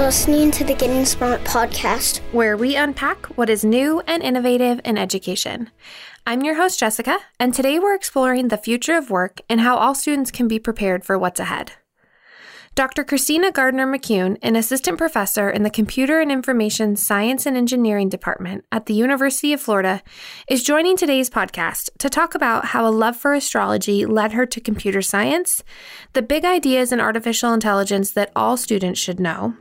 You're listening to the Getting Smart podcast, where we unpack what is new and innovative in education. I'm your host, Jessica, and today we're exploring the future of work and how all students can be prepared for what's ahead. Dr. Christina Gardner McCune, an assistant professor in the Computer and Information Science and Engineering Department at the University of Florida, is joining today's podcast to talk about how a love for astrology led her to computer science, the big ideas in artificial intelligence that all students should know,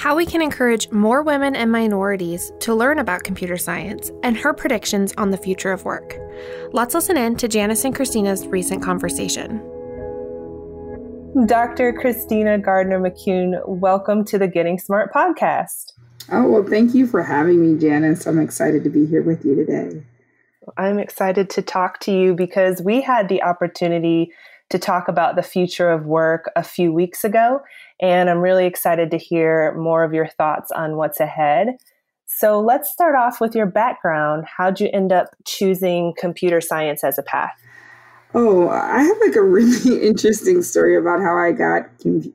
how we can encourage more women and minorities to learn about computer science, and her predictions on the future of work. Let's listen in to Janice and Christina's recent conversation. Dr. Christina Gardner McCune, welcome to the Getting Smart podcast. Oh, well, thank you for having me, Janice. I'm excited to be here with you today. I'm excited to talk to you because we had the opportunity to talk about the future of work a few weeks ago, and I'm really excited to hear more of your thoughts on what's ahead. So let's start off with your background. How'd you end up choosing computer science as a path? Oh, I have like a really interesting story about how I got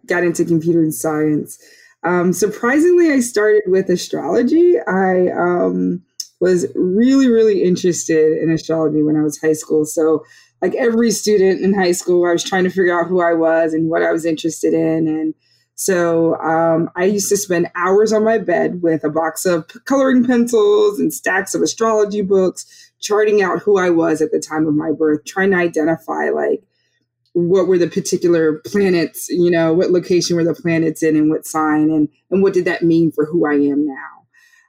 got into computer science. Um, surprisingly, I started with astrology. I um, was really, really interested in astrology when I was high school. So, like every student in high school, I was trying to figure out who I was and what I was interested in. And so um, I used to spend hours on my bed with a box of coloring pencils and stacks of astrology books, charting out who I was at the time of my birth, trying to identify like what were the particular planets, you know, what location were the planets in and what sign and and what did that mean for who I am now.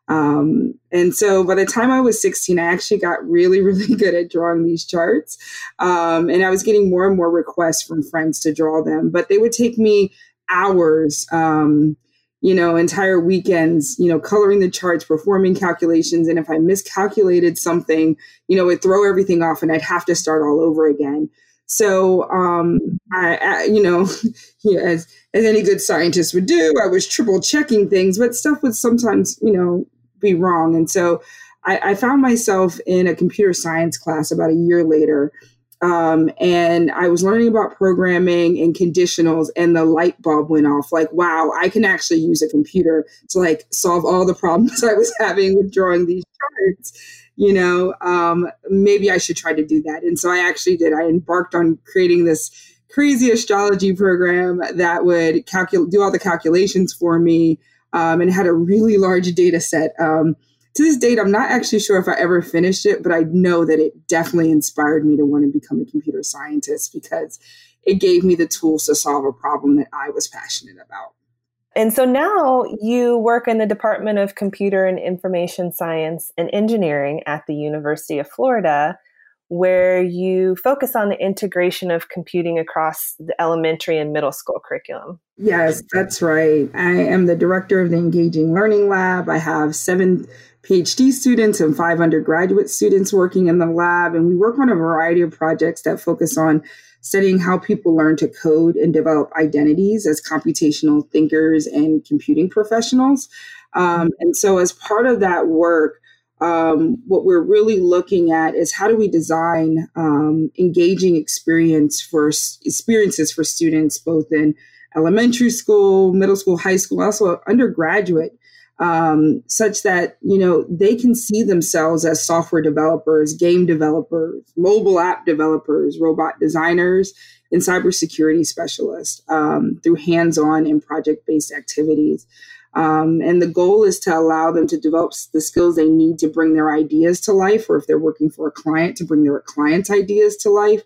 Um, and so by the time I was 16, I actually got really, really good at drawing these charts. Um, and I was getting more and more requests from friends to draw them, but they would take me hours, um, you know, entire weekends, you know, coloring the charts, performing calculations. And if I miscalculated something, you know, it'd throw everything off and I'd have to start all over again. So, um, I, I, you know, as as any good scientist would do, I was triple checking things, but stuff would sometimes, you know, be wrong. And so, I, I found myself in a computer science class about a year later, um, and I was learning about programming and conditionals, and the light bulb went off. Like, wow, I can actually use a computer to like solve all the problems I was having with drawing these charts. You know, um, maybe I should try to do that. And so I actually did. I embarked on creating this crazy astrology program that would calculate, do all the calculations for me, um, and had a really large data set. To this date, I'm not actually sure if I ever finished it, but I know that it definitely inspired me to want to become a computer scientist because it gave me the tools to solve a problem that I was passionate about. And so now you work in the Department of Computer and Information Science and Engineering at the University of Florida, where you focus on the integration of computing across the elementary and middle school curriculum. Yes, that's right. I am the director of the Engaging Learning Lab. I have seven PhD students and five undergraduate students working in the lab. And we work on a variety of projects that focus on studying how people learn to code and develop identities as computational thinkers and computing professionals. Um, and so, as part of that work, um, what we're really looking at is how do we design um, engaging experience for experiences for students both in elementary school, middle school, high school, also undergraduate um, such that you know they can see themselves as software developers, game developers, mobile app developers, robot designers, and cybersecurity specialists um, through hands-on and project-based activities. Um, and the goal is to allow them to develop the skills they need to bring their ideas to life, or if they're working for a client, to bring their client's ideas to life,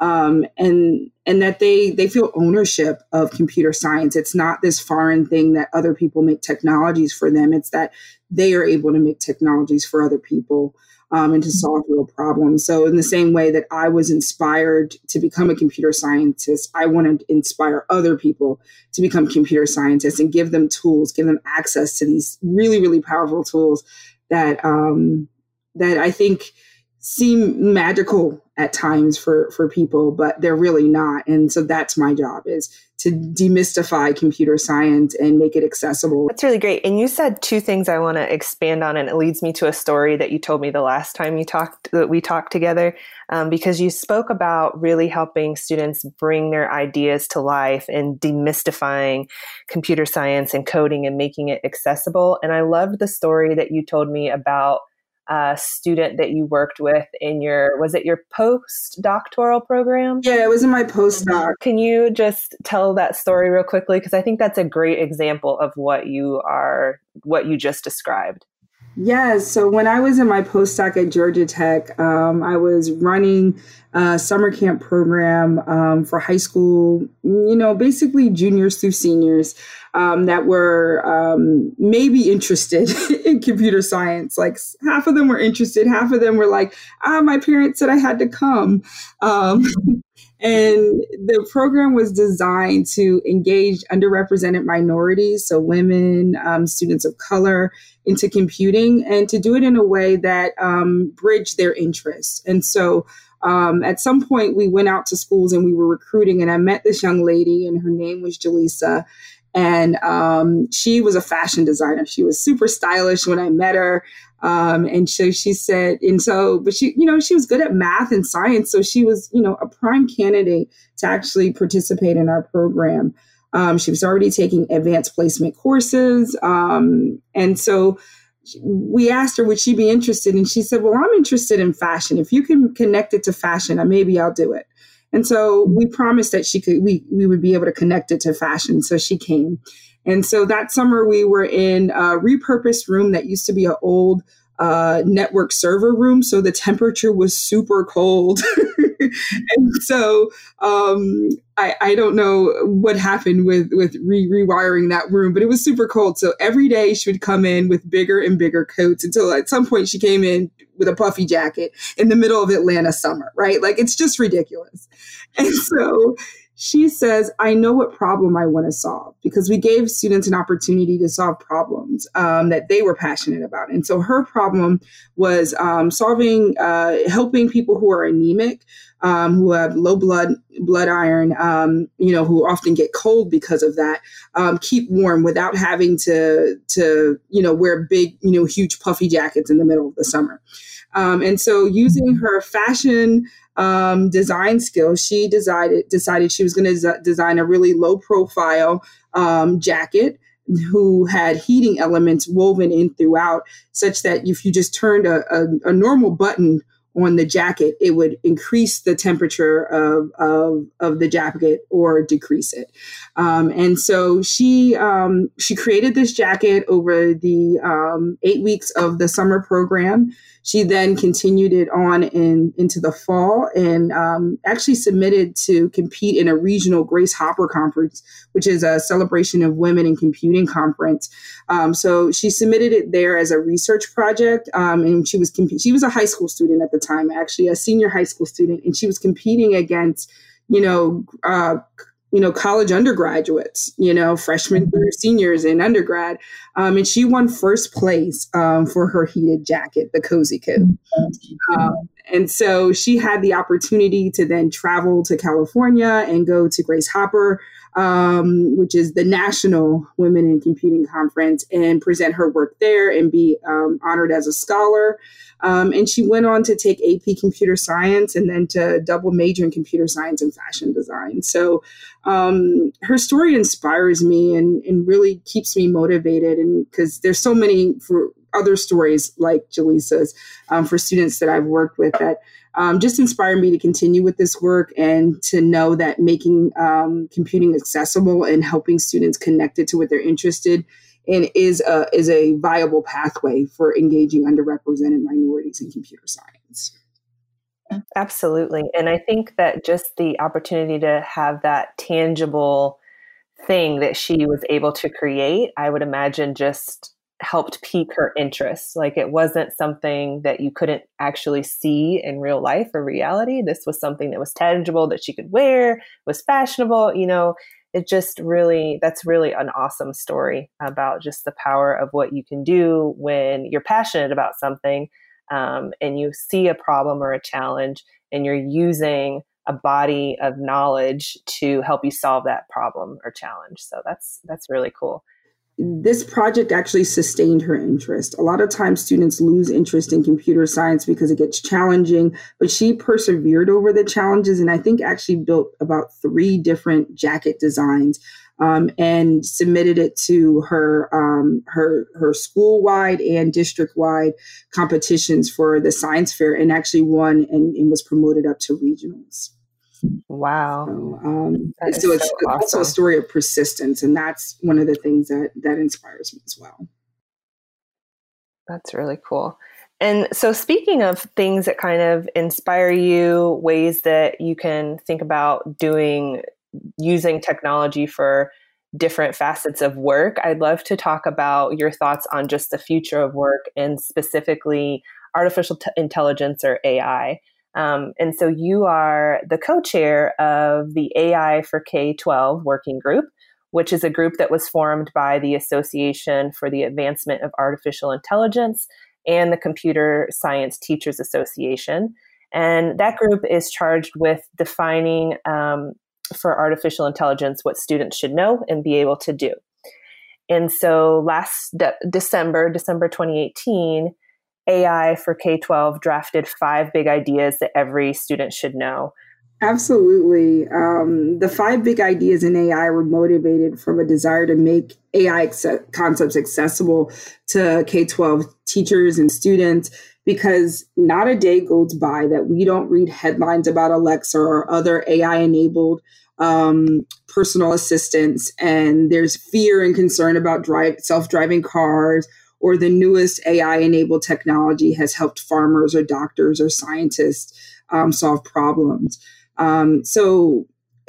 um, and and that they they feel ownership of computer science. It's not this foreign thing that other people make technologies for them. It's that they are able to make technologies for other people um, and to solve real problems. So, in the same way that I was inspired to become a computer scientist, I want to inspire other people to become computer scientists and give them tools, give them access to these really, really powerful tools that um, that I think seem magical at times for for people, but they're really not. And so that's my job is to demystify computer science and make it accessible. That's really great. And you said two things I want to expand on, and it leads me to a story that you told me the last time you talked that we talked together, um, because you spoke about really helping students bring their ideas to life and demystifying computer science and coding and making it accessible. And I loved the story that you told me about uh, student that you worked with in your was it your postdoctoral program? Yeah, it was in my postdoc. Can you just tell that story real quickly because I think that's a great example of what you are what you just described. Yeah, so when I was in my postdoc at Georgia Tech, um, I was running a summer camp program um, for high school, you know, basically juniors through seniors um, that were um, maybe interested in computer science. Like half of them were interested, half of them were like, ah, my parents said I had to come. Um, and the program was designed to engage underrepresented minorities, so women, um, students of color, into computing and to do it in a way that um, bridged their interests. And so um, at some point, we went out to schools and we were recruiting, and I met this young lady, and her name was Jaleesa. And um, she was a fashion designer. She was super stylish when I met her. Um, and so she said, and so, but she, you know, she was good at math and science. So she was, you know, a prime candidate to actually participate in our program. Um, she was already taking advanced placement courses. Um, and so we asked her, would she be interested? And she said, well, I'm interested in fashion. If you can connect it to fashion, maybe I'll do it. And so we promised that she could, we, we would be able to connect it to fashion. So she came. And so that summer we were in a repurposed room that used to be an old uh, network server room. So the temperature was super cold. and so um, I, I don't know what happened with with re- rewiring that room, but it was super cold. So every day she would come in with bigger and bigger coats until at some point she came in with a puffy jacket in the middle of Atlanta summer, right? Like it's just ridiculous. And so she says, I know what problem I want to solve because we gave students an opportunity to solve problems um, that they were passionate about. And so her problem was um, solving, uh, helping people who are anemic, um, who have low blood blood iron, um, you know, who often get cold because of that, um, keep warm without having to to you know wear big, you know, huge puffy jackets in the middle of the summer. Um, and so using her fashion um, design skills, she decided decided she was going to des- design a really low profile um, jacket who had heating elements woven in throughout, such that if you just turned a, a, a normal button on the jacket, it would increase the temperature of, of, of the jacket or decrease it. Um, and so she um, she created this jacket over the um, eight weeks of the summer program. She then continued it on in, into the fall and um, actually submitted to compete in a regional Grace Hopper conference, which is a celebration of women in computing conference. Um, so she submitted it there as a research project, um, and she was comp- she was a high school student at the time, actually a senior high school student, and she was competing against you know uh, you know, college undergraduates, you know, freshmen through seniors in undergrad. Um, and she won first place um, for her heated jacket, the Cozy Coat. Um, and so she had the opportunity to then travel to California and go to Grace Hopper, um, which is the National Women in Computing Conference, and present her work there and be um, honored as a scholar. Um, and she went on to take AP Computer Science and then to double major in Computer Science and Fashion Design. So her story inspires me and, and really keeps me motivated. And because there's so many for other stories like Jaleesa's um, for students that I've worked with that um, just inspire me to continue with this work and to know that making um, computing accessible and helping students connected to what they're interested in is a, is a viable pathway for engaging underrepresented minorities in computer science. Absolutely. And I think that just the opportunity to have that tangible thing that she was able to create, I would imagine just helped pique her interest. Like it wasn't something that you couldn't actually see in real life or reality. This was something that was tangible that she could wear, was fashionable, you know. It just really, that's really an awesome story about just the power of what you can do when you're passionate about something um, and you see a problem or a challenge and you're using a body of knowledge to help you solve that problem or challenge. So that's that's really cool this project actually sustained her interest. A lot of times students lose interest in computer science because it gets challenging, but she persevered over the challenges and I think actually built about three different jacket designs um, and submitted it to her um, her her school wide and district wide competitions for the science fair and actually won and, and was promoted up to regionals. Wow. So, um, so it's so awesome. also a story of persistence, and that's one of the things that that inspires me as well. That's really cool. And so, speaking of things that kind of inspire you, ways that you can think about doing using technology for different facets of work, I'd love to talk about your thoughts on just the future of work and specifically artificial t- intelligence or AI. Um, and so you are the co chair of the AI for K 12 working group, which is a group that was formed by the Association for the Advancement of Artificial Intelligence and the Computer Science Teachers Association. And that group is charged with defining um, for artificial intelligence what students should know and be able to do. And so last de- December, December 2018, AI for K 12 drafted five big ideas that every student should know. Absolutely. Um, the five big ideas in AI were motivated from a desire to make AI concepts accessible to K 12 teachers and students because not a day goes by that we don't read headlines about Alexa or other AI enabled um, personal assistants, and there's fear and concern about drive self driving cars or the newest AI enabled technology has helped farmers or doctors or scientists um, solve problems. Um, so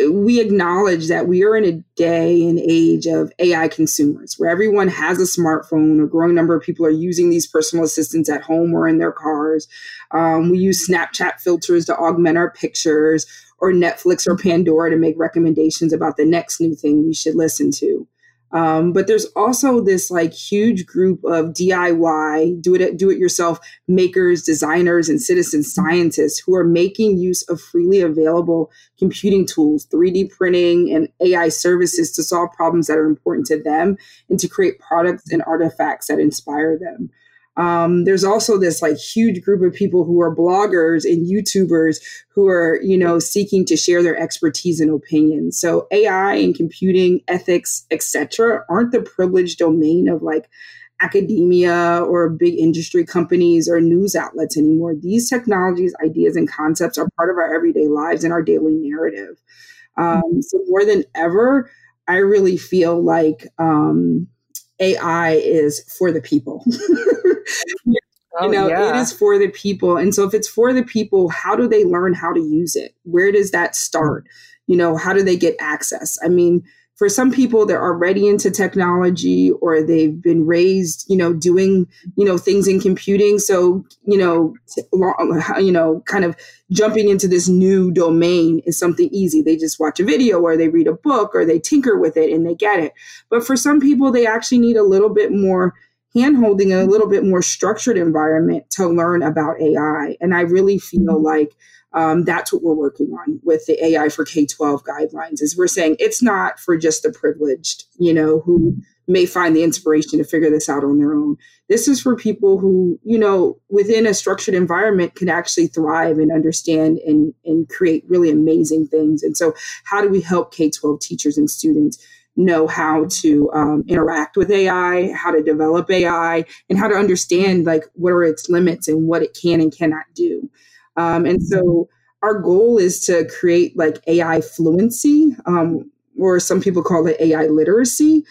we acknowledge that we are in a day and age of AI consumers where everyone has a smartphone. A growing number of people are using these personal assistants at home or in their cars. Um, we use Snapchat filters to augment our pictures or Netflix or Pandora to make recommendations about the next new thing we should listen to. Um, but there's also this like huge group of DIY, do it do it yourself makers, designers, and citizen scientists who are making use of freely available computing tools, 3D printing, and AI services to solve problems that are important to them and to create products and artifacts that inspire them. Um, there's also this like huge group of people who are bloggers and YouTubers who are, you know, seeking to share their expertise and opinions. So AI and computing, ethics, etc., aren't the privileged domain of like academia or big industry companies or news outlets anymore. These technologies, ideas, and concepts are part of our everyday lives and our daily narrative. Um, so more than ever, I really feel like um, AI is for the people. Oh, you know, yeah. it is for the people. And so if it's for the people, how do they learn how to use it? Where does that mm. start? You know, how do they get access? I mean, for some people they're already into technology or they've been raised you know doing you know things in computing so you know you know kind of jumping into this new domain is something easy they just watch a video or they read a book or they tinker with it and they get it but for some people they actually need a little bit more hand holding a little bit more structured environment to learn about ai and i really feel like um, that's what we're working on with the AI for K 12 guidelines is we're saying it's not for just the privileged, you know, who may find the inspiration to figure this out on their own. This is for people who, you know, within a structured environment can actually thrive and understand and, and create really amazing things. And so how do we help K 12 teachers and students know how to um, interact with AI, how to develop AI, and how to understand like what are its limits and what it can and cannot do. Um, and so our goal is to create like AI fluency, um, or some people call it AI literacy.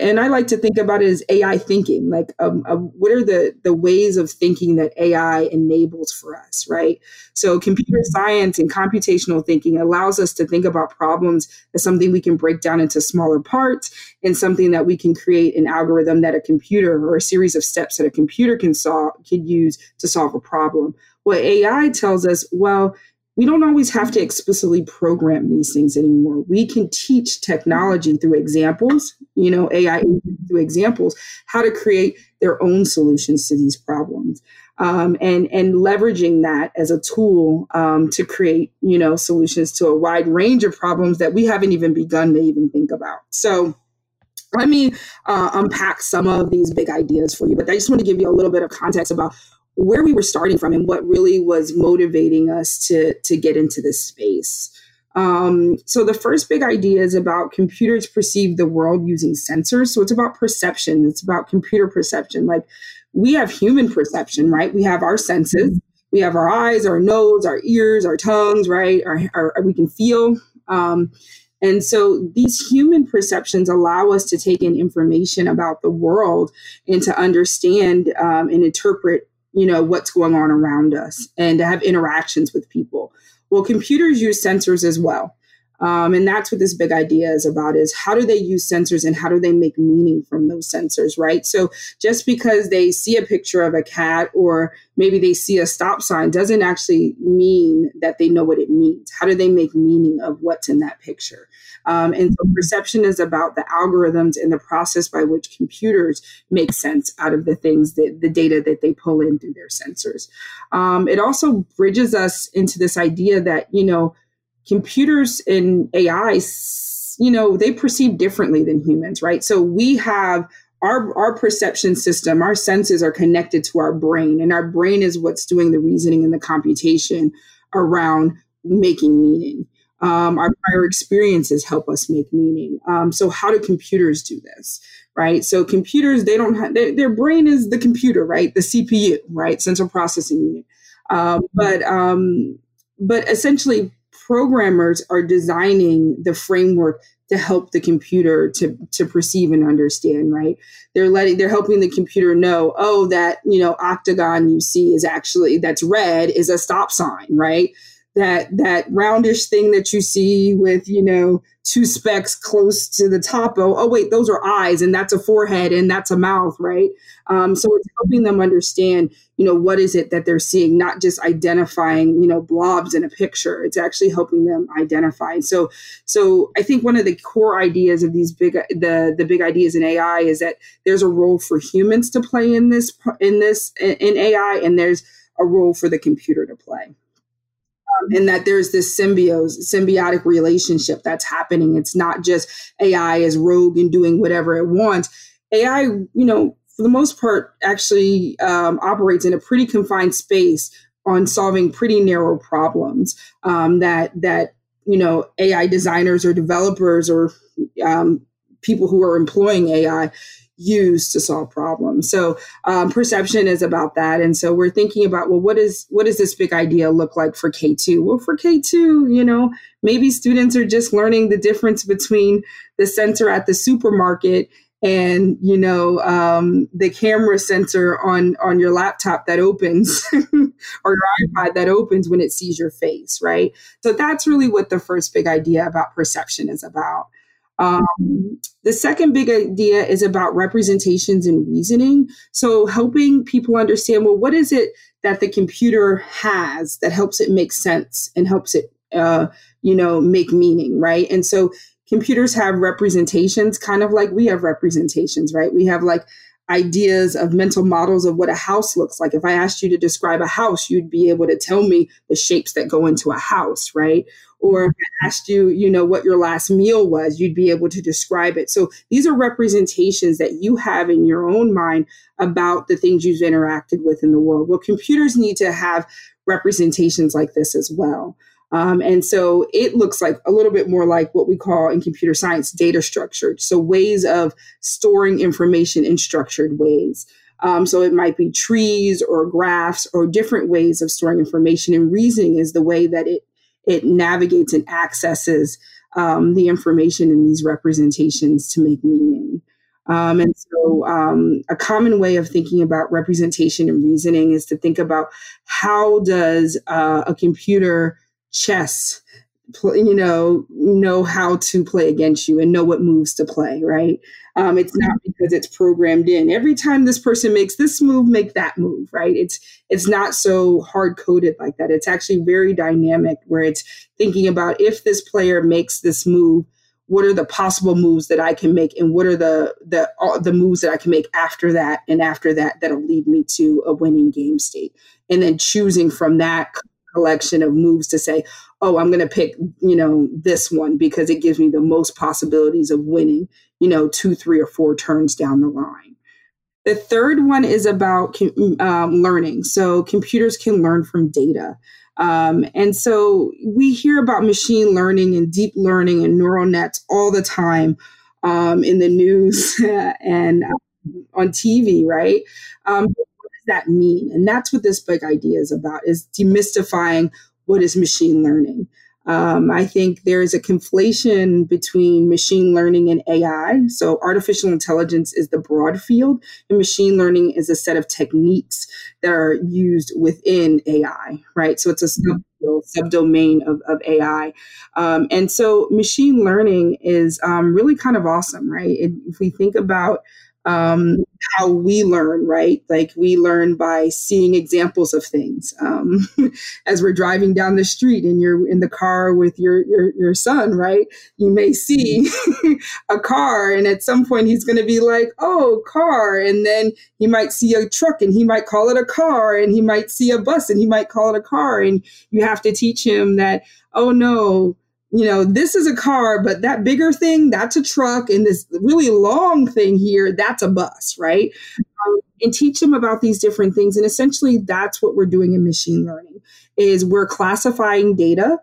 And I like to think about it as AI thinking. Like, um, uh, what are the the ways of thinking that AI enables for us, right? So, computer science and computational thinking allows us to think about problems as something we can break down into smaller parts, and something that we can create an algorithm that a computer or a series of steps that a computer can solve could use to solve a problem. What AI tells us, well, we don't always have to explicitly program these things anymore. We can teach technology through examples, you know, AI through examples, how to create their own solutions to these problems. um, and and leveraging that as a tool um, to create you know solutions to a wide range of problems that we haven't even begun to even think about. So let me uh, unpack some of these big ideas for you, but I just want to give you a little bit of context about where we were starting from and what really was motivating us to to get into this space. Um, so the first big idea is about computers perceive the world using sensors. So it's about perception. It's about computer perception. Like we have human perception, right? We have our senses. We have our eyes, our nose, our ears, our tongues, right? Our, our we can feel. Um, and so these human perceptions allow us to take in information about the world and to understand um, and interpret, you know, what's going on around us and to have interactions with people. Well, computers use sensors as well. Um, and that's what this big idea is about is how do they use sensors and how do they make meaning from those sensors right? So just because they see a picture of a cat or maybe they see a stop sign doesn't actually mean that they know what it means. How do they make meaning of what's in that picture? Um, and so perception is about the algorithms and the process by which computers make sense out of the things that the data that they pull in through their sensors. Um, it also bridges us into this idea that you know computers and AI, you know, they perceive differently than humans, right? So we have our, our perception system, our senses are connected to our brain, and our brain is what's doing the reasoning and the computation around making meaning. Um, our prior experiences help us make meaning. Um, so, how do computers do this? Right. So, computers, they don't have their, their brain is the computer, right? The CPU, right? Central processing unit. Um, but um, but essentially, programmers are designing the framework to help the computer to to perceive and understand right? They're letting they're helping the computer know oh that you know octagon you see is actually that's red is a stop sign right? That that roundish thing that you see with you know two specks close to the top oh, oh wait those are eyes and that's a forehead and that's a mouth right? Um, so it's helping them understand you know what is it that they're seeing not just identifying you know blobs in a picture. It's actually helping them identify. So so i think one of the core ideas of these big the the big ideas in ai is that there's a role for humans to play in this in this in ai and there's a role for the computer to play um, and that there's this symbiose, symbiotic relationship that's happening. It's not just AI as rogue and doing whatever it wants. AI, you know, for the most part, actually um, operates in a pretty confined space on solving pretty narrow problems um, that that you know AI designers or developers or um, people who are employing AI use to solve problems. So um, perception is about that, and so we're thinking about well, what is what does this big idea look like for K two? Well, for K two, you know, maybe students are just learning the difference between the sensor at the supermarket and you know um, the camera sensor on on your laptop that opens or your ipad that opens when it sees your face right so that's really what the first big idea about perception is about um, the second big idea is about representations and reasoning. So, helping people understand well, what is it that the computer has that helps it make sense and helps it, uh, you know, make meaning, right? And so, computers have representations, kind of like we have representations, right? We have like ideas of mental models of what a house looks like. If I asked you to describe a house, you'd be able to tell me the shapes that go into a house, right? Or if I asked you, you know, what your last meal was, you'd be able to describe it. So these are representations that you have in your own mind about the things you've interacted with in the world. Well, computers need to have representations like this as well. Um, and so it looks like a little bit more like what we call in computer science data structured. So ways of storing information in structured ways. Um, so it might be trees or graphs or different ways of storing information. And reasoning is the way that it it navigates and accesses um, the information in these representations to make meaning. Um, and so, um, a common way of thinking about representation and reasoning is to think about how does uh, a computer chess you know know how to play against you and know what moves to play right? Um, it's not because it's programmed in. Every time this person makes this move make that move right? It's it's not so hard coded like that. It's actually very dynamic where it's thinking about if this player makes this move what are the possible moves that I can make and what are the the uh, the moves that I can make after that and after that that'll lead me to a winning game state. And then choosing from that collection of moves to say oh I'm going to pick you know this one because it gives me the most possibilities of winning you know 2 3 or 4 turns down the line the third one is about um, learning so computers can learn from data um, and so we hear about machine learning and deep learning and neural nets all the time um, in the news and um, on TV, right? Um, what does that mean? And that's what this big idea is about: is demystifying what is machine learning. Um, I think there is a conflation between machine learning and AI. So, artificial intelligence is the broad field, and machine learning is a set of techniques that are used within AI, right? So, it's a subfield, subdomain of, of AI. Um, and so, machine learning is um, really kind of awesome, right? if we think about um, how we learn, right? Like we learn by seeing examples of things. Um, as we're driving down the street and you're in the car with your, your, your son, right? You may see a car and at some point he's going to be like, oh, car. And then he might see a truck and he might call it a car and he might see a bus and he might call it a car. And you have to teach him that, oh no, you know, this is a car, but that bigger thing, that's a truck. And this really long thing here, that's a bus, right? Um, and teach them about these different things. And essentially, that's what we're doing in machine learning is we're classifying data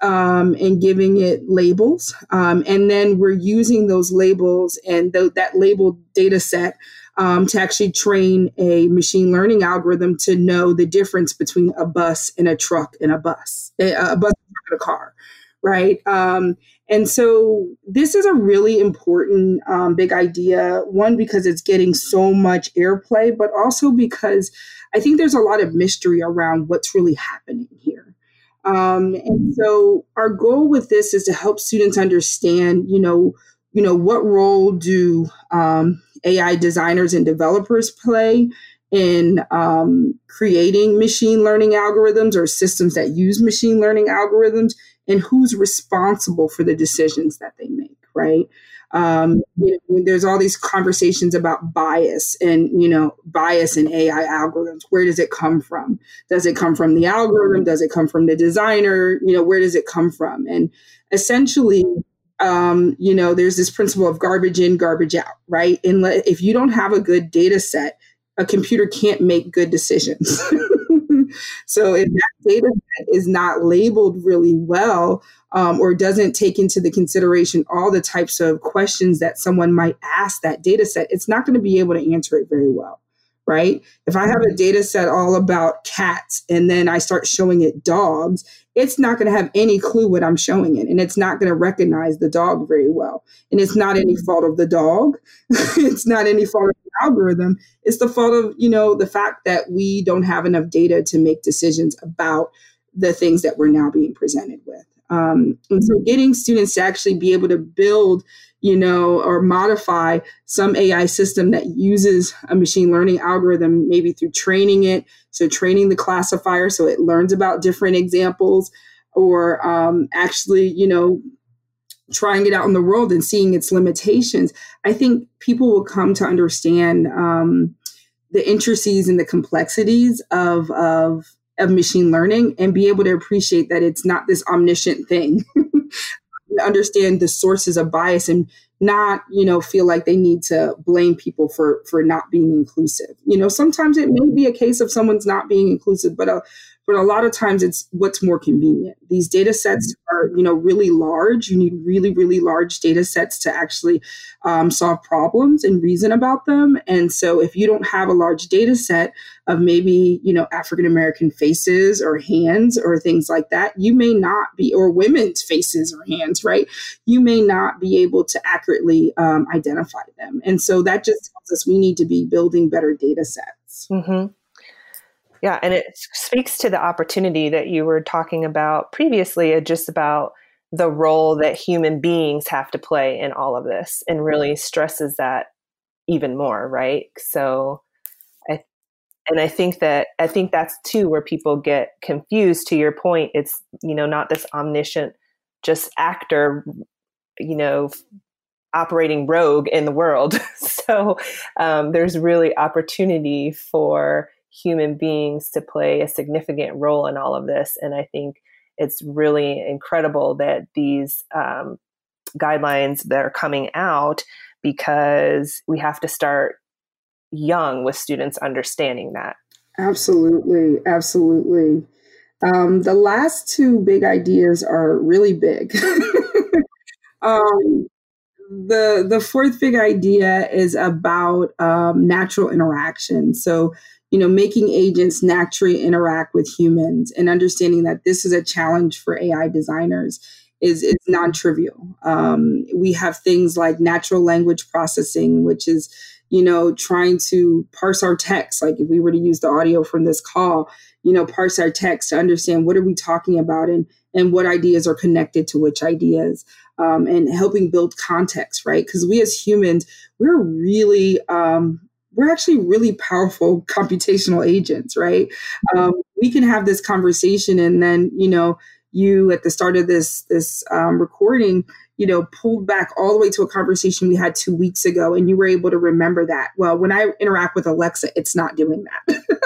um, and giving it labels. Um, and then we're using those labels and th- that labeled data set um, to actually train a machine learning algorithm to know the difference between a bus and a truck and a bus, a, a bus and a car right? Um, and so this is a really important um, big idea. One, because it's getting so much airplay, but also because I think there's a lot of mystery around what's really happening here. Um, and so our goal with this is to help students understand, you know, you know, what role do um, AI designers and developers play in um, creating machine learning algorithms or systems that use machine learning algorithms and who's responsible for the decisions that they make, right? Um, you know, there's all these conversations about bias and you know bias in AI algorithms. Where does it come from? Does it come from the algorithm? Does it come from the designer? You know, where does it come from? And essentially, um, you know, there's this principle of garbage in, garbage out, right? And if you don't have a good data set, a computer can't make good decisions. so if that data set is not labeled really well um, or doesn't take into the consideration all the types of questions that someone might ask that data set, it's not going to be able to answer it very well right? If I have a data set all about cats and then I start showing it dogs, it's not going to have any clue what I'm showing it. And it's not going to recognize the dog very well. And it's not any fault of the dog. it's not any fault algorithm. It's the fault of, you know, the fact that we don't have enough data to make decisions about the things that we're now being presented with. Um, and so getting students to actually be able to build you know, or modify some AI system that uses a machine learning algorithm, maybe through training it. So, training the classifier so it learns about different examples, or um, actually, you know, trying it out in the world and seeing its limitations. I think people will come to understand um, the intricacies and the complexities of, of of machine learning and be able to appreciate that it's not this omniscient thing understand the sources of bias and not you know feel like they need to blame people for for not being inclusive you know sometimes it may be a case of someone's not being inclusive but a but a lot of times it's what's more convenient. These data sets mm-hmm. are, you know, really large. You need really, really large data sets to actually um, solve problems and reason about them. And so if you don't have a large data set of maybe, you know, African American faces or hands or things like that, you may not be, or women's faces or hands, right? You may not be able to accurately um, identify them. And so that just tells us we need to be building better data sets. Mm-hmm. Yeah, and it speaks to the opportunity that you were talking about previously, uh, just about the role that human beings have to play in all of this, and really stresses that even more, right? So, I and I think that I think that's too where people get confused. To your point, it's you know not this omniscient just actor you know, operating rogue in the world. so um, there's really opportunity for human beings to play a significant role in all of this. And I think it's really incredible that these um, guidelines that are coming out because we have to start young with students understanding that. Absolutely, absolutely. Um, the last two big ideas are really big. um, the the fourth big idea is about um, natural interaction. So, you know, making agents naturally interact with humans and understanding that this is a challenge for AI designers is is non-trivial. Um, we have things like natural language processing, which is you know trying to parse our text. Like if we were to use the audio from this call, you know, parse our text to understand what are we talking about and and what ideas are connected to which ideas um, and helping build context, right? Because we as humans, we're really, um, we're actually really powerful computational agents, right? Um, we can have this conversation, and then you know, you at the start of this this um, recording, you know, pulled back all the way to a conversation we had two weeks ago, and you were able to remember that. Well, when I interact with Alexa, it's not doing that.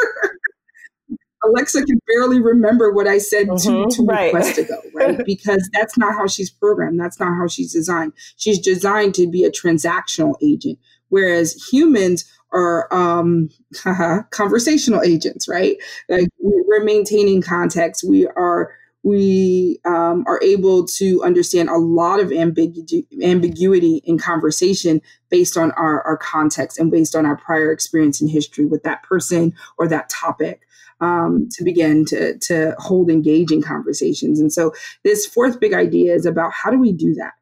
Alexa can barely remember what I said mm-hmm, two, two right. requests ago, right? because that's not how she's programmed. That's not how she's designed. She's designed to be a transactional agent, whereas humans are um, conversational agents, right? Like we're maintaining context. We are we um, are able to understand a lot of ambigu- ambiguity in conversation based on our, our context and based on our prior experience and history with that person or that topic um, to begin to, to hold engaging conversations. And so this fourth big idea is about how do we do that?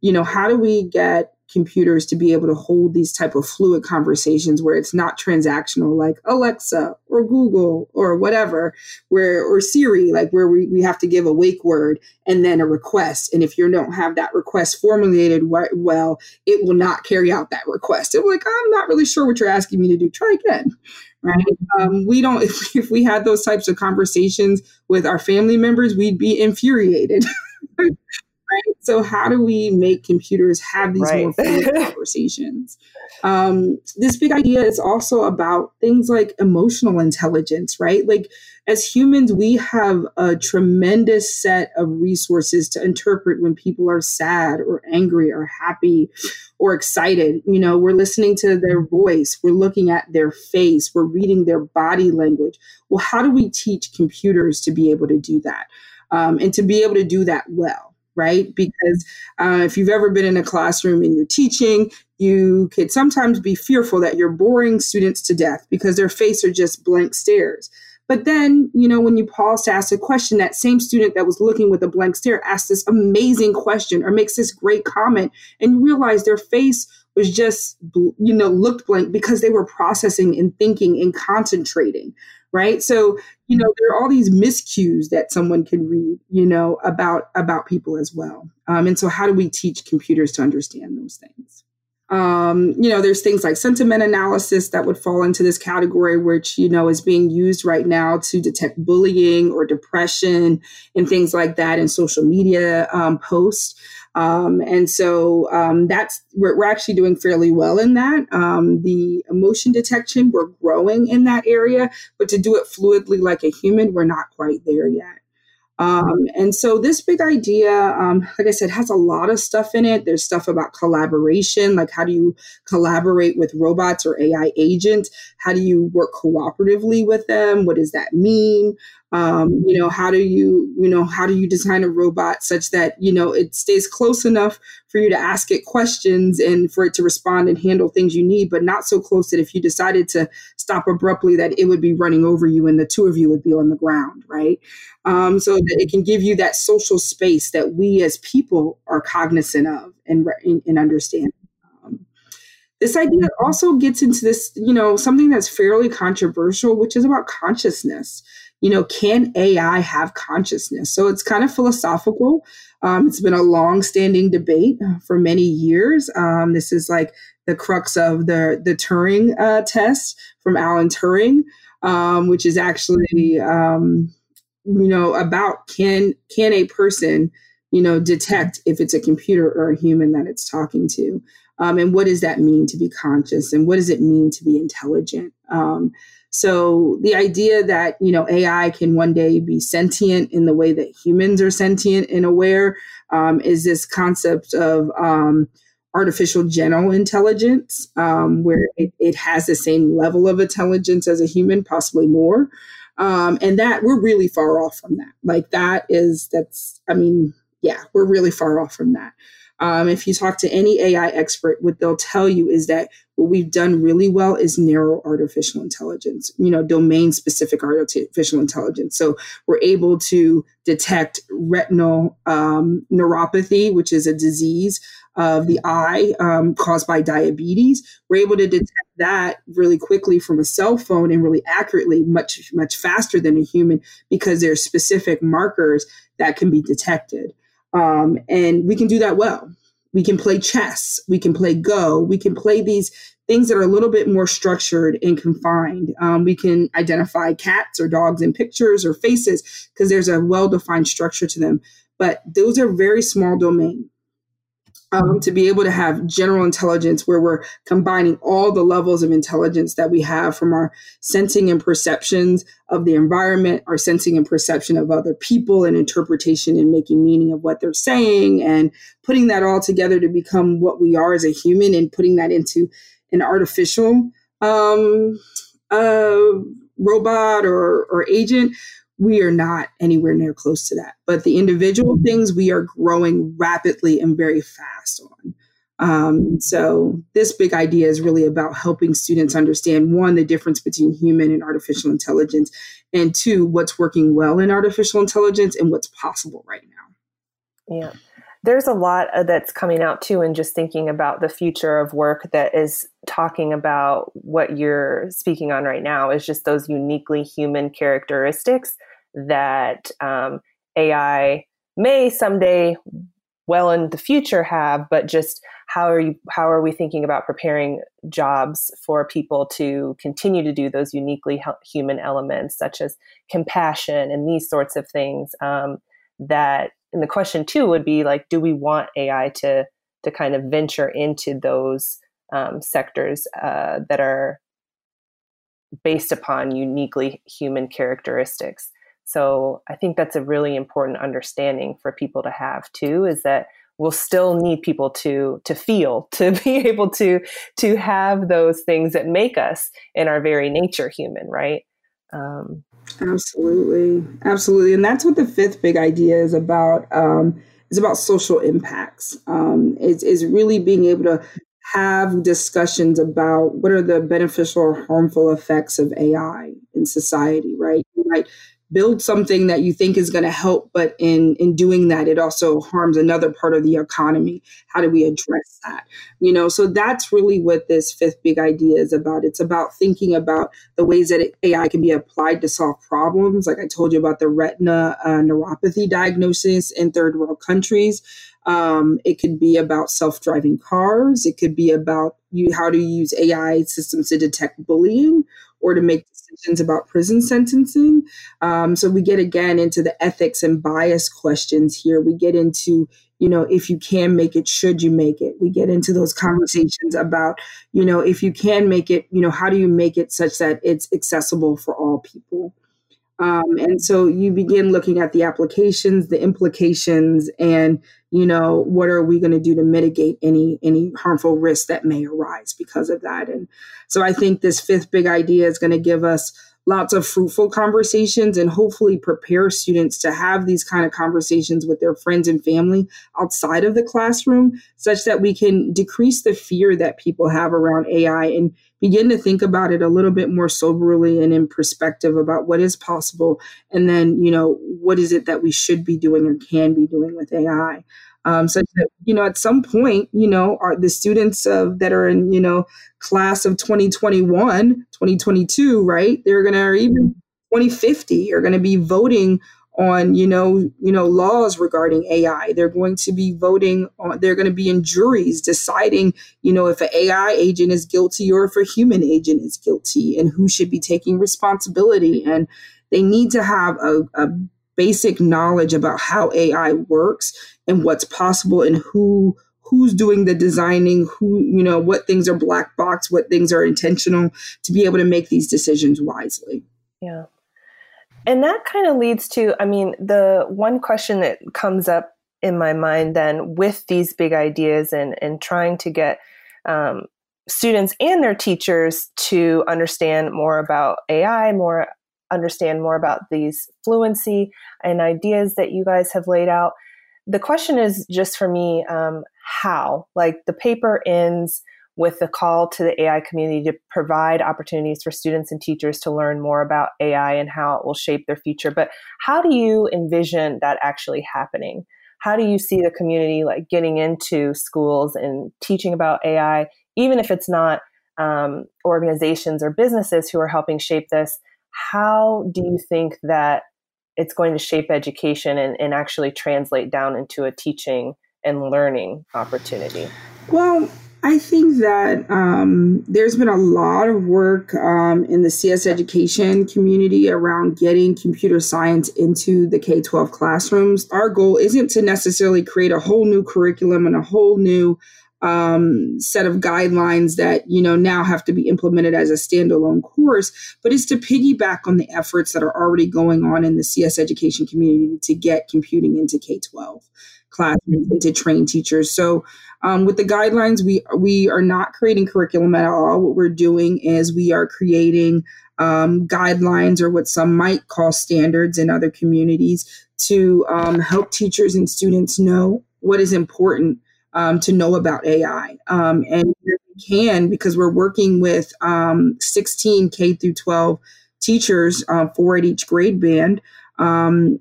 You know, how do we get computers to be able to hold these type of fluid conversations where it's not transactional like alexa or google or whatever where or siri like where we, we have to give a wake word and then a request and if you don't have that request formulated well it will not carry out that request it like i'm not really sure what you're asking me to do try again right? Um, we don't, if, if we had those types of conversations with our family members, we'd be infuriated. right? So, how do we make computers have these right. more fluid conversations? Um, this big idea is also about things like emotional intelligence, right? Like, as humans, we have a tremendous set of resources to interpret when people are sad or angry or happy or excited. You know, we're listening to their voice, we're looking at their face, we're reading their body language. Well, how do we teach computers to be able to do that um, and to be able to do that well? Right? Because uh, if you've ever been in a classroom and you're teaching, you could sometimes be fearful that you're boring students to death because their face are just blank stares. But then, you know, when you pause to ask a question, that same student that was looking with a blank stare asks this amazing question or makes this great comment, and you realize their face was just, you know, looked blank because they were processing and thinking and concentrating, right? So, you know, there are all these miscues that someone can read, you know, about about people as well. Um, and so, how do we teach computers to understand those things? Um, you know, there's things like sentiment analysis that would fall into this category, which, you know, is being used right now to detect bullying or depression and things like that in social media um, posts. Um, and so um, that's we're, we're, actually doing fairly well in that. Um, the emotion detection, we're growing in that area, but to do it fluidly like a human, we're not quite there yet. Um, and so this big idea, um, like I said, has a lot of stuff in it. There's stuff about collaboration, like how do you collaborate with robots or AI agents? How do you work cooperatively with them? What does that mean? Um, you know, how do you, you know, how do you design a robot such that, you know, it stays close enough for you to ask it questions and for it to respond and handle things you need, but not so close that if you decided to stop abruptly that it would be running over you and the two of you would be on the ground, right? Um, so that it can give you that social space that we as people are cognizant of and, and understand. Um, this idea mm-hmm. also gets into this, you know, something that's fairly controversial, which is about consciousness you know, can AI have consciousness? So it's kind of philosophical. Um, it's been a long-standing debate for many years. Um, this is like the crux of the the Turing uh, test from Alan Turing, um, which is actually um, you know about can can a person you know, detect if it's a computer or a human that it's talking to. Um, and what does that mean to be conscious? And what does it mean to be intelligent? So the idea that you know AI can one day be sentient in the way that humans are sentient and aware um, is this concept of um, artificial general intelligence, um, where it, it, has the same level of intelligence as a human, possibly more. Um, and that we're really far off from that. Like that is that's I mean yeah, we're really far off from that. Um, if you talk to any AI expert, what they'll tell you is that what we've done really well is narrow artificial intelligence, you know, domain specific artificial intelligence. So we're able to detect retinal um, neuropathy, which is a disease of the eye um, caused by diabetes. We're able to detect that really quickly from a cell phone and really accurately, much, much faster than a human because there's specific markers that can be detected. Um, and we can do that well. We can play chess, we can play Go, we can play these things that are a little bit more structured and confined. Um, we can identify cats or dogs in pictures or faces because there's a well defined structure to them. But those are very small domain um, to be able to have general intelligence where we're combining all the levels of intelligence that we have from our sensing and perceptions of the environment, our sensing and perception of other people, and interpretation and making meaning of what they're saying, and putting that all together to become what we are as a human and putting that into an artificial um, uh, robot or, or agent we are not anywhere near close to that. But the individual things we are growing rapidly and very fast on. Um, so this big idea is really about helping students understand one, the difference between human and artificial intelligence, and two, what's working well in artificial intelligence and what's possible right now. Yeah. There's a lot that's coming out too, and just thinking about the future of work that is talking about what you're speaking on right now is just those uniquely human characteristics that um, AI may someday, well in the future, have, but just how are you? How are we thinking about preparing jobs for people to continue to do those uniquely human elements, such as compassion and these sorts of things? Um, that and the question too would be like, do we want AI to to kind of venture into those um, sectors uh, that are based upon uniquely human characteristics? So I think that's a really important understanding for people to have too, is that we'll still need people to to feel, to be able to to have those things that make us in our very nature human, right? Um, absolutely, absolutely, and that's what the fifth big idea is about. Um, is about social impacts. Um, is really being able to have discussions about what are the beneficial or harmful effects of AI in society, right? You might build something that you think is going to help but in in doing that it also harms another part of the economy. How do we address that? You know so that's really what this fifth big idea is about. It's about thinking about the ways that ai can be applied to solve problems. Like i told you about the retina uh, neuropathy diagnosis in third world countries. Um, it could be about self-driving cars. It could be about you how to use ai systems to detect bullying or to make decisions about prison sentencing. Um, so we get again into the ethics and bias questions here. We get into, you know, if you can make it, should you make it? We get into those conversations about, you know, if you can make it, you know, how do you make it such that it's accessible for all people? Um, and so you begin looking at the applications, the implications, and you know what are we going to do to mitigate any any harmful risks that may arise because of that. And so I think this fifth big idea is going to give us lots of fruitful conversations and hopefully prepare students to have these kind of conversations with their friends and family outside of the classroom such that we can decrease the fear that people have around AI and begin to think about it a little bit more soberly and in perspective about what is possible. And then you know what is it that we should be doing or can be doing with AI um, such that you know at some point you know are the students uh, that are in you know class of 2021 2022 right? They're gonna or even 2050 are gonna be voting on you know you know laws regarding AI. They're going to be voting on. They're going to be in juries deciding you know if an AI agent is guilty or if a human agent is guilty and who should be taking responsibility. And they need to have a, a basic knowledge about how AI works and what's possible and who who's doing the designing, who, you know, what things are black box, what things are intentional to be able to make these decisions wisely. Yeah. And that kind of leads to, I mean, the one question that comes up in my mind then with these big ideas and, and trying to get um, students and their teachers to understand more about AI, more understand more about these fluency and ideas that you guys have laid out. The question is just for me, um, how? Like the paper ends with the call to the AI community to provide opportunities for students and teachers to learn more about AI and how it will shape their future. But how do you envision that actually happening? How do you see the community like getting into schools and teaching about AI, even if it's not um, organizations or businesses who are helping shape this? How do you think that it's going to shape education and, and actually translate down into a teaching and learning opportunity? Well, I think that um, there's been a lot of work um, in the CS education community around getting computer science into the K 12 classrooms. Our goal isn't to necessarily create a whole new curriculum and a whole new um, set of guidelines that you know now have to be implemented as a standalone course, but it's to piggyback on the efforts that are already going on in the CS education community to get computing into K 12 classrooms and to train teachers. So um, with the guidelines, we we are not creating curriculum at all. What we're doing is we are creating um, guidelines or what some might call standards in other communities to um, help teachers and students know what is important um, to know about AI. Um, and we can, because we're working with um, 16 K through 12 teachers, uh, four at each grade band,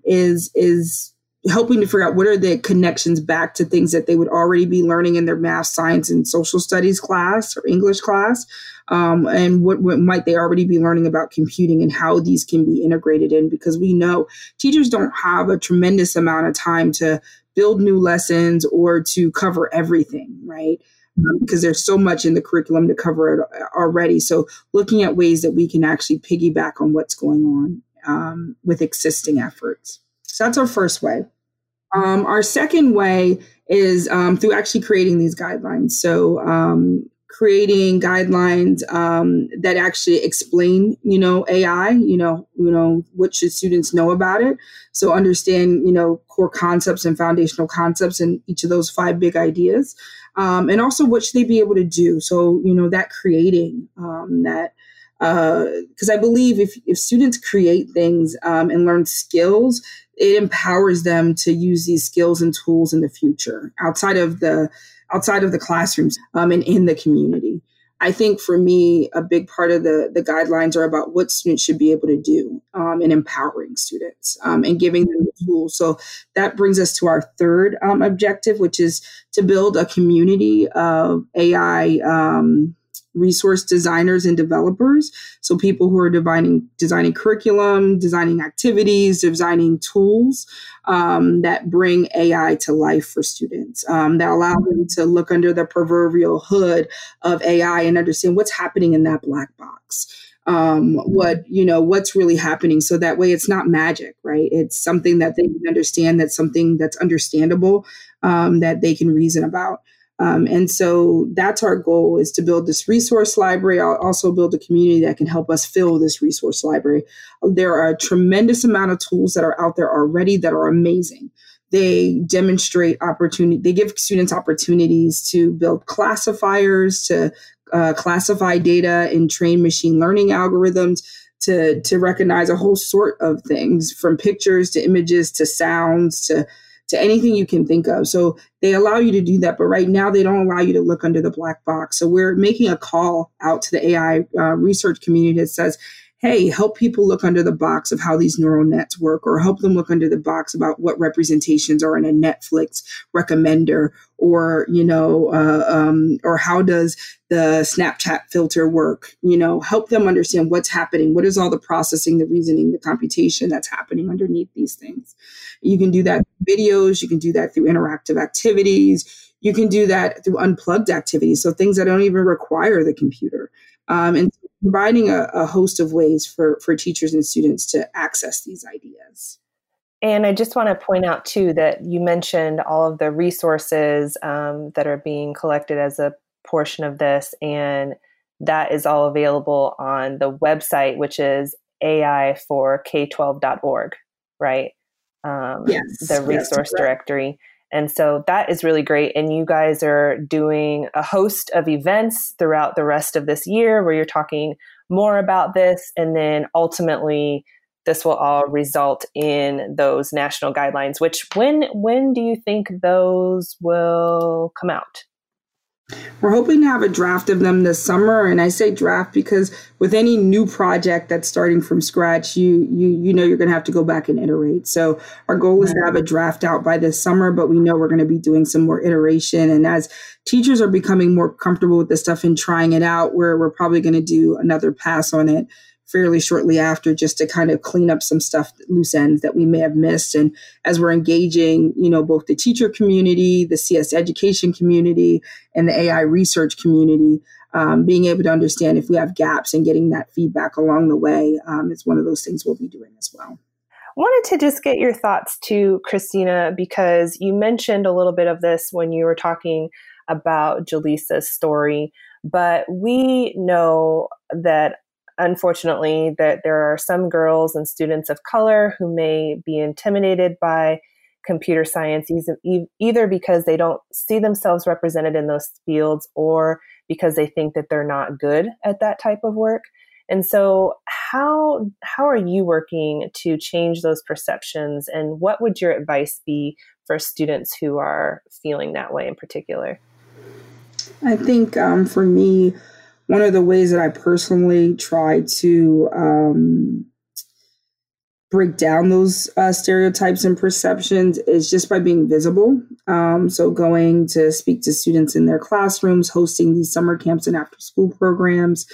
is is helping to figure out what are the connections back to things that they would already be learning in their math, science, and social studies class or English class, um, and what, what, might they already be learning about computing and how these can be integrated in. Because we know teachers don't have a tremendous amount of time to build new lessons or to cover everything, right? Um, because there's so much in the curriculum to cover it already. So, looking at ways that we can actually piggyback on what's going on um, with existing efforts. So that's our first way. Um, our second way is um, through actually creating these guidelines. So um, creating guidelines um, that actually explain, you know, AI. You know, you know what should students know about it. So understand, you know, core concepts and foundational concepts in each of those five big ideas, um, and also what should they be able to do. So you know that creating um, that because uh, I believe if, if students create things um, and learn skills, it empowers them to use these skills and tools in the future outside of the outside of the classrooms um, and in the community. I think for me, a big part of the, the guidelines are about what students should be able to do um, and empowering students um, and giving them the tools. So that brings us to our third um, objective, which is to build a community of AI um, resource designers and developers. So people who are designing designing curriculum, designing activities, designing tools um, that bring AI to life for students. Um, that allow them to look under the proverbial hood of AI and understand what's happening in that black box. Um, what you know what's really happening so that way it's not magic right it's something that they can understand that's something that's understandable um, that they can reason about um, and so that's our goal is to build this resource library. I'll also build a community that can help us fill this resource library. There are a tremendous amount of tools that are out there already that are amazing. They demonstrate opportunity. They give students opportunities to build classifiers, to uh, classify data and train machine learning algorithms, to to recognize a whole sort of things from pictures to images to sounds to to anything you can think of. So they allow you to do that, but right now they don't allow you to look under the black box. So we're making a call out to the AI uh, research community that says, hey, help people look under the box of how these neural nets work, or help them look under the box about what representations are in a Netflix recommender, or you know, uh, um, or how does the Snapchat filter work? You know, help them understand what's happening. What is all the processing, the reasoning, the computation that's happening underneath these things? You can do that videos. You can do that through interactive activities. You can do that through unplugged activities, so things that don't even require the computer. Um, and providing a, a host of ways for, for teachers and students to access these ideas. And I just want to point out too that you mentioned all of the resources um, that are being collected as a portion of this, and that is all available on the website, which is AI for K12.org, right? Um, yes, the resource directory. And so that is really great. And you guys are doing a host of events throughout the rest of this year where you're talking more about this. And then ultimately, this will all result in those national guidelines, which when when do you think those will come out? We're hoping to have a draft of them this summer, and I say draft because with any new project that's starting from scratch, you you you know you're going to have to go back and iterate. So our goal is to have a draft out by this summer, but we know we're going to be doing some more iteration. And as teachers are becoming more comfortable with this stuff and trying it out, we're we're probably going to do another pass on it fairly shortly after just to kind of clean up some stuff loose ends that we may have missed. And as we're engaging you know both the teacher community the cs education community and the ai research community um, being able to understand if we have gaps and getting that feedback along the way um, is one of those things we'll be doing as well. Wanted to just get your thoughts to christina because you mentioned a little bit of this when you were talking about jaleesa's story but we know that unfortunately that there are some girls and students of color who may be intimidated by computer science either because they don't see themselves represented in those fields or because they think that they're not good at that type of work. And so how how are you working to change those perceptions and what would your advice be for students who are feeling that way in particular? I think um, for me one of the ways that I personally try to um, break down those uh, stereotypes and perceptions is just by being visible. Um, so, going to speak to students in their classrooms, hosting these summer camps and after school programs.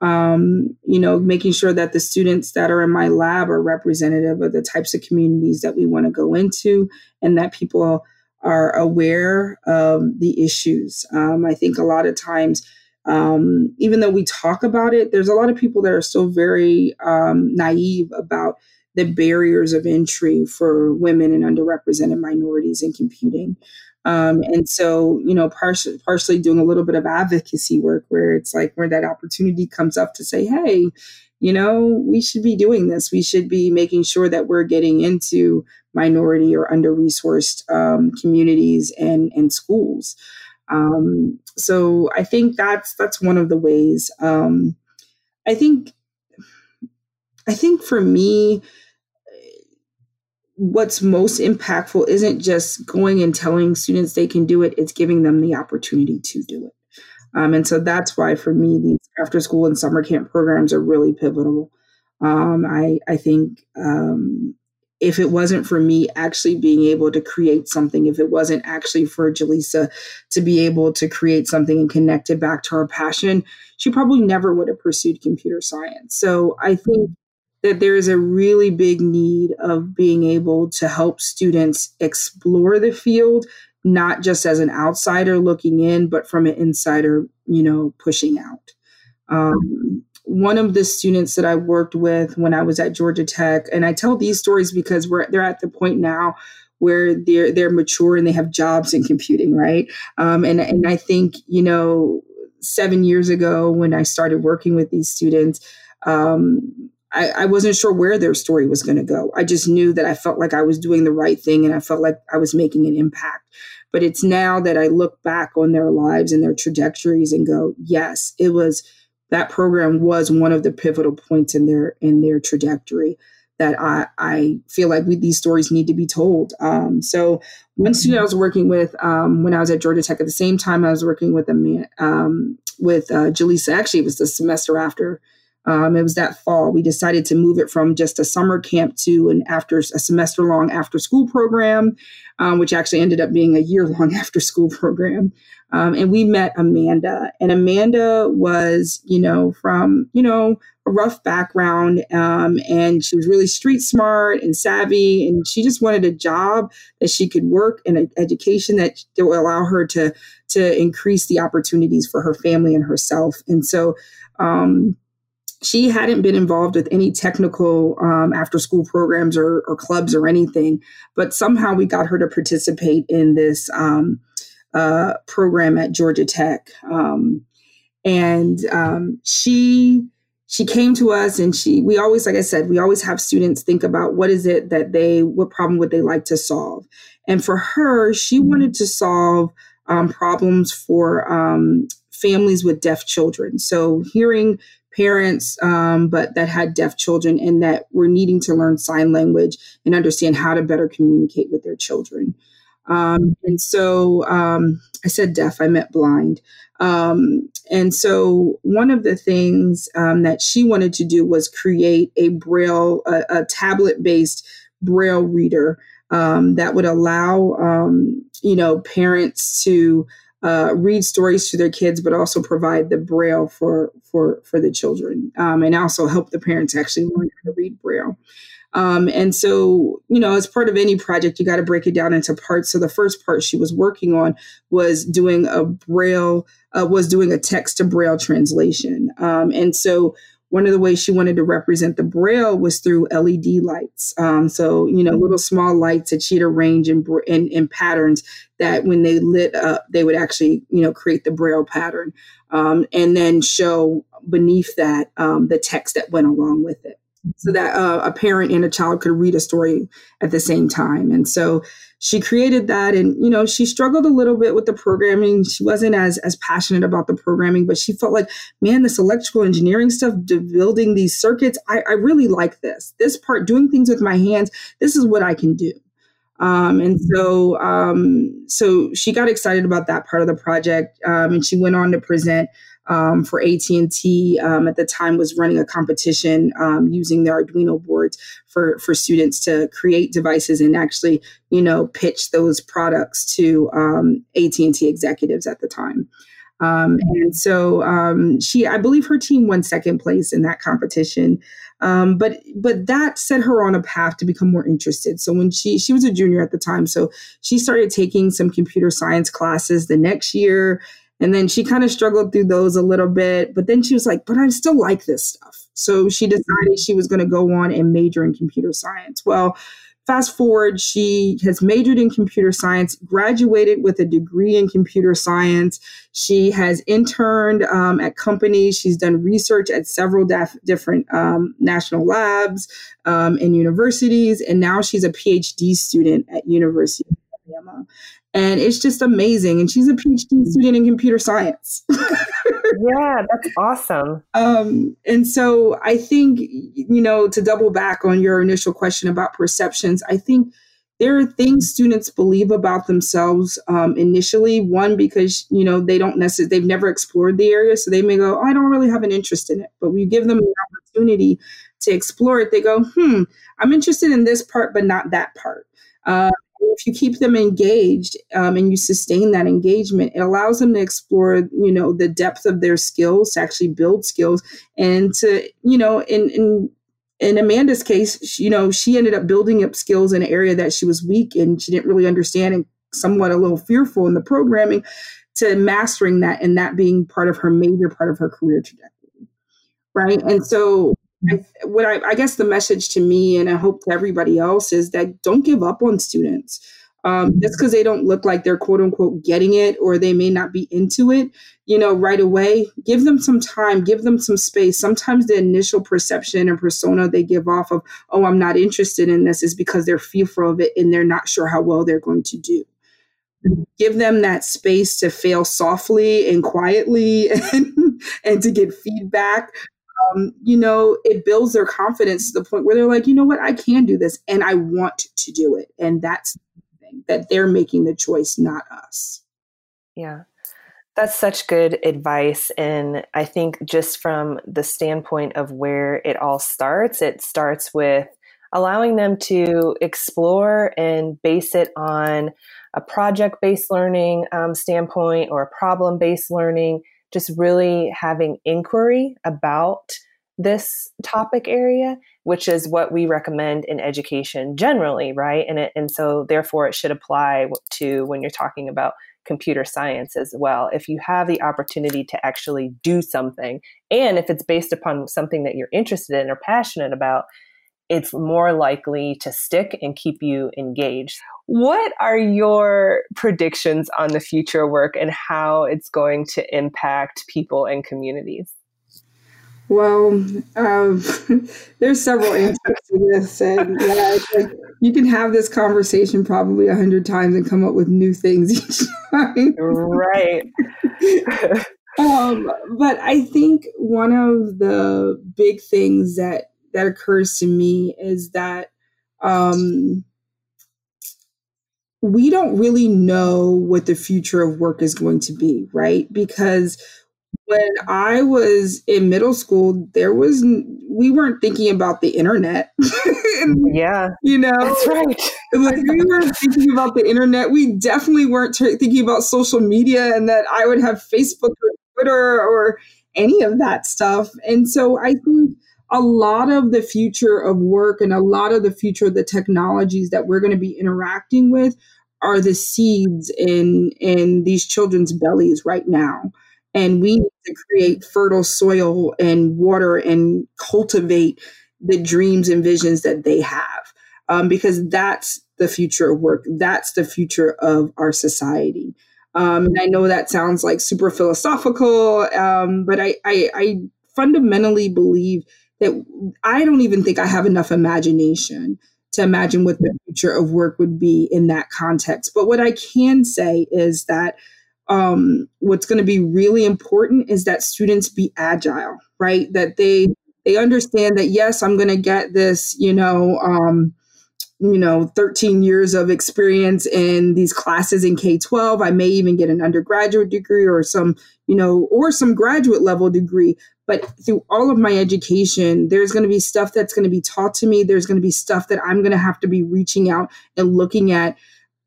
Um, you know, making sure that the students that are in my lab are representative of the types of communities that we want to go into and that people are aware of the issues. Um, I think a lot of times um, even though we talk about it, there's a lot of people that are still very um, naive about the barriers of entry for women and underrepresented minorities in computing. Um, and so, you know, partially, partially doing a little bit of advocacy work where it's like where that opportunity comes up to say, hey, you know, we should be doing this. We should be making sure that we're getting into minority or under resourced um, communities and, and schools. Um, so I think that's that's one of the ways. Um, I think I think for me, what's most impactful isn't just going and telling students they can do it; it's giving them the opportunity to do it. Um, and so that's why for me, these after school and summer camp programs are really pivotal. Um, I I think um, if it wasn't for me actually being able to create something, if it wasn't actually for Jaleesa to be able to create something and connect it back to her passion, she probably never would have pursued computer science. So I think that there is a really big need of being able to help students explore the field, not just as an outsider looking in, but from an insider, you know, pushing out. Um, one of the students that I worked with when I was at Georgia Tech, and I tell these stories because we're they're at the point now where they're they're mature and they have jobs in computing, right? Um, and and I think you know, seven years ago when I started working with these students. Um, I, I wasn't sure where their story was going to go. I just knew that I felt like I was doing the right thing and I felt like I was making an impact. But it's now that I look back on their lives and their trajectories and go, yes, it was that program was one of the pivotal points in their in their trajectory that I, I feel like we, these stories need to be told. Um, so one student I was working with um, when I was at Georgia Tech at the same time I was working with a man um, with uh, Jaleesa. Actually, it was the semester after. Um, it was that fall. We decided to move it from just a summer camp to an after a semester long after school program, um, which actually ended up being a year long after school program. Um, and we met Amanda, and Amanda was, you know, from, you know, a rough background. Um, and she was really street smart and savvy. And she just wanted a job that she could work and an education that, that will allow her to, to increase the opportunities for her family and herself. And so, um, she hadn't been involved with any technical um, after school programs or, or, clubs or anything, but somehow we got her to participate in this um, uh, program at Georgia Tech. Um, and um, she she came to us and she we always like i said we always have students think about what is it that they what problem would they like to solve and for her she mm-hmm. wanted to solve um, problems for um, families with deaf children so hearing parents um, but that had deaf children and that were needing to learn sign language and understand how to better communicate with their children um, and so um, I said deaf, I meant blind. Um, and so one of the things um, that she wanted to do was create a braille, a, a tablet based braille reader um, that would allow, um, you know, parents to uh, read stories to their kids, but also provide the braille for for for the children, and also help the parents actually learn how to read braille. Um, and so, you know, as part of any project, you got to break it down into parts. So the first part she was working on was doing a braille, uh, was doing a text to braille translation. Um, and so one of the ways she wanted to represent the braille was through LED lights. Um, so, you know, little small lights that she'd arrange in, in, in, patterns that when they lit up, they would actually, you know, create the braille pattern um, and then show beneath that um, the text that went along with it so that uh, a parent and a child could read a story at the same time. And so she created that and you know she struggled a little bit with the programming. She wasn't as as passionate about the programming but she felt like man this electrical engineering stuff building these circuits I, I really like this. This part doing things with my hands this is what i can do. Um, and so um, so she got excited about that part of the project um, and she went on to present um, for AT&T um, at the time was running a competition um, using their Arduino boards for, for students to create devices and actually, you know, pitch those products to um, AT&T executives at the time. Um, and so um, she, I believe her team won second place in that competition. Um, but but that set her on a path to become more interested. So when she she was a junior at the time, so she started taking some computer science classes the next year, and then she kind of struggled through those a little bit, but then she was like, but I still like this stuff. So she decided she was going to go on and major in computer science. Well, fast forward, she has majored in computer science, graduated with a degree in computer science. She has interned um, at companies. She's done research at several different um, national labs um, and universities. And now she's a PhD student at University of Alabama and it's just amazing. And she's a PhD student in computer science. yeah, that's awesome. Um, and so I think, you know, to double back on your initial question about perceptions, I think there are things students believe about themselves um, initially. One, because, you know, they don't necessarily, they've never explored the area. So they may go, oh, I don't really have an interest in it. But we give them an opportunity to explore it. They go, hmm, I'm interested in this part, but not that part. Uh, if you keep them engaged um, and you sustain that engagement, it allows them to explore, you know, the depth of their skills, to actually build skills, and to, you know, in in in Amanda's case, you know, she ended up building up skills in an area that she was weak and she didn't really understand and somewhat a little fearful in the programming to mastering that and that being part of her major part of her career trajectory. Right. And so I, what I, I, guess the message to me and I hope to everybody else is that don't give up on students. Um, just because they don't look like they're quote unquote getting it or they may not be into it, you know, right away, give them some time, give them some space. Sometimes the initial perception and persona they give off of, oh, I'm not interested in this is because they're fearful of it and they're not sure how well they're going to do give them that space to fail softly and quietly and, and to get feedback um, you know, it builds their confidence to the point where they're like, you know what, I can do this and I want to do it. And that's the thing, that they're making the choice, not us. Yeah. That's such good advice. And I think just from the standpoint of where it all starts, it starts with allowing them to explore and base it on a project based learning um, standpoint or a problem based learning just really having inquiry about this topic area, which is what we recommend in education generally, right? And it, and so therefore it should apply to when you're talking about computer science as well. If you have the opportunity to actually do something, and if it's based upon something that you're interested in or passionate about, it's more likely to stick and keep you engaged. What are your predictions on the future work and how it's going to impact people and communities? Well, um, there's several answers to this, and yeah, like you can have this conversation probably a hundred times and come up with new things each time. Right. um, but I think one of the big things that that occurs to me is that um, we don't really know what the future of work is going to be, right? Because when I was in middle school, there was we weren't thinking about the internet. yeah, you know, that's right. like we weren't thinking about the internet. We definitely weren't t- thinking about social media and that I would have Facebook or Twitter or any of that stuff. And so I think a lot of the future of work and a lot of the future of the technologies that we're going to be interacting with are the seeds in in these children's bellies right now. And we need to create fertile soil and water and cultivate the dreams and visions that they have um, because that's the future of work. That's the future of our society. Um, and i know that sounds like super philosophical um, but I, I, I fundamentally believe that I don't even think I have enough imagination to imagine what the future of work would be in that context. But what I can say is that um, what's going to be really important is that students be agile, right? That they they understand that yes, I'm going to get this, you know, um, you know 13 years of experience in these classes in k-12 i may even get an undergraduate degree or some you know or some graduate level degree but through all of my education there's going to be stuff that's going to be taught to me there's going to be stuff that i'm going to have to be reaching out and looking at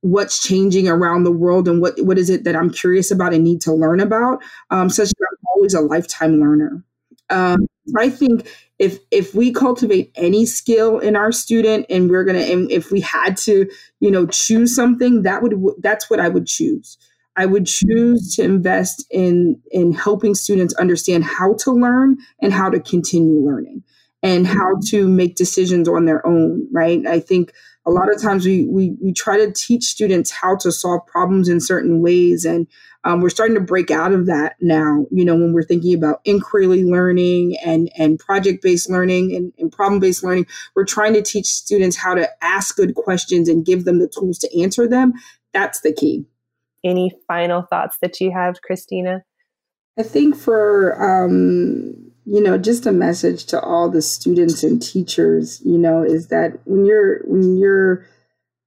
what's changing around the world and what what is it that i'm curious about and need to learn about um, such that i'm always a lifetime learner um, I think if if we cultivate any skill in our student and we're gonna and if we had to you know choose something that would that's what I would choose. I would choose to invest in in helping students understand how to learn and how to continue learning and how to make decisions on their own. Right. I think a lot of times we we we try to teach students how to solve problems in certain ways and um, we're starting to break out of that now you know when we're thinking about inquiry learning and and project based learning and, and problem based learning we're trying to teach students how to ask good questions and give them the tools to answer them that's the key any final thoughts that you have christina? I think for um, you know just a message to all the students and teachers you know is that when you're when you're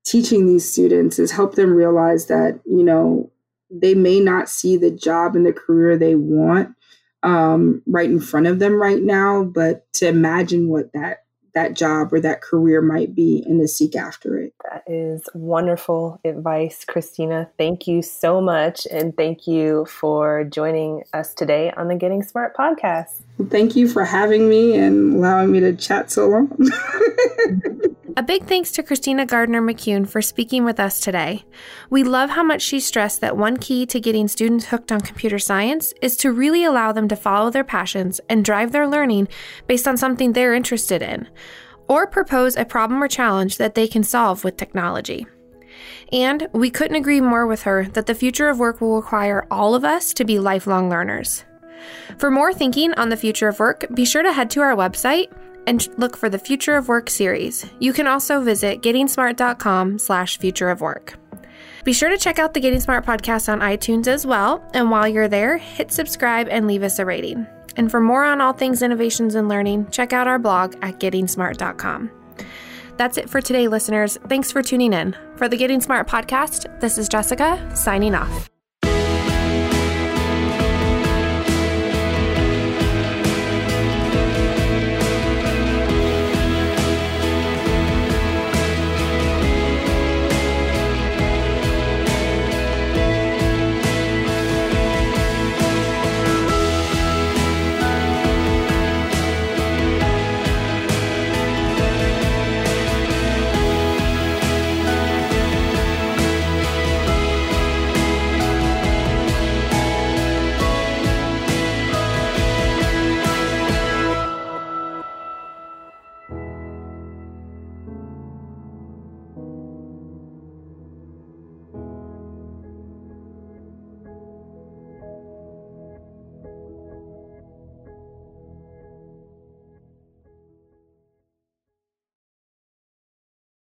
teaching these students is help them realize that you know they may not see the job and the career they want um, right in front of them right now, but to imagine what that that job or that career might be and to seek after it. That is wonderful advice, Christina. Thank you so much. And thank you for joining us today on the Getting Smart podcast. Thank you for having me and allowing me to chat so long. A big thanks to Christina Gardner McCune for speaking with us today. We love how much she stressed that one key to getting students hooked on computer science is to really allow them to follow their passions and drive their learning based on something they're interested in, or propose a problem or challenge that they can solve with technology. And we couldn't agree more with her that the future of work will require all of us to be lifelong learners. For more thinking on the future of work, be sure to head to our website and look for the Future of Work series. You can also visit gettingsmart.com slash future of work. Be sure to check out the Getting Smart podcast on iTunes as well, and while you're there, hit subscribe and leave us a rating. And for more on all things innovations and learning, check out our blog at gettingsmart.com. That's it for today, listeners. Thanks for tuning in. For the Getting Smart podcast, this is Jessica signing off.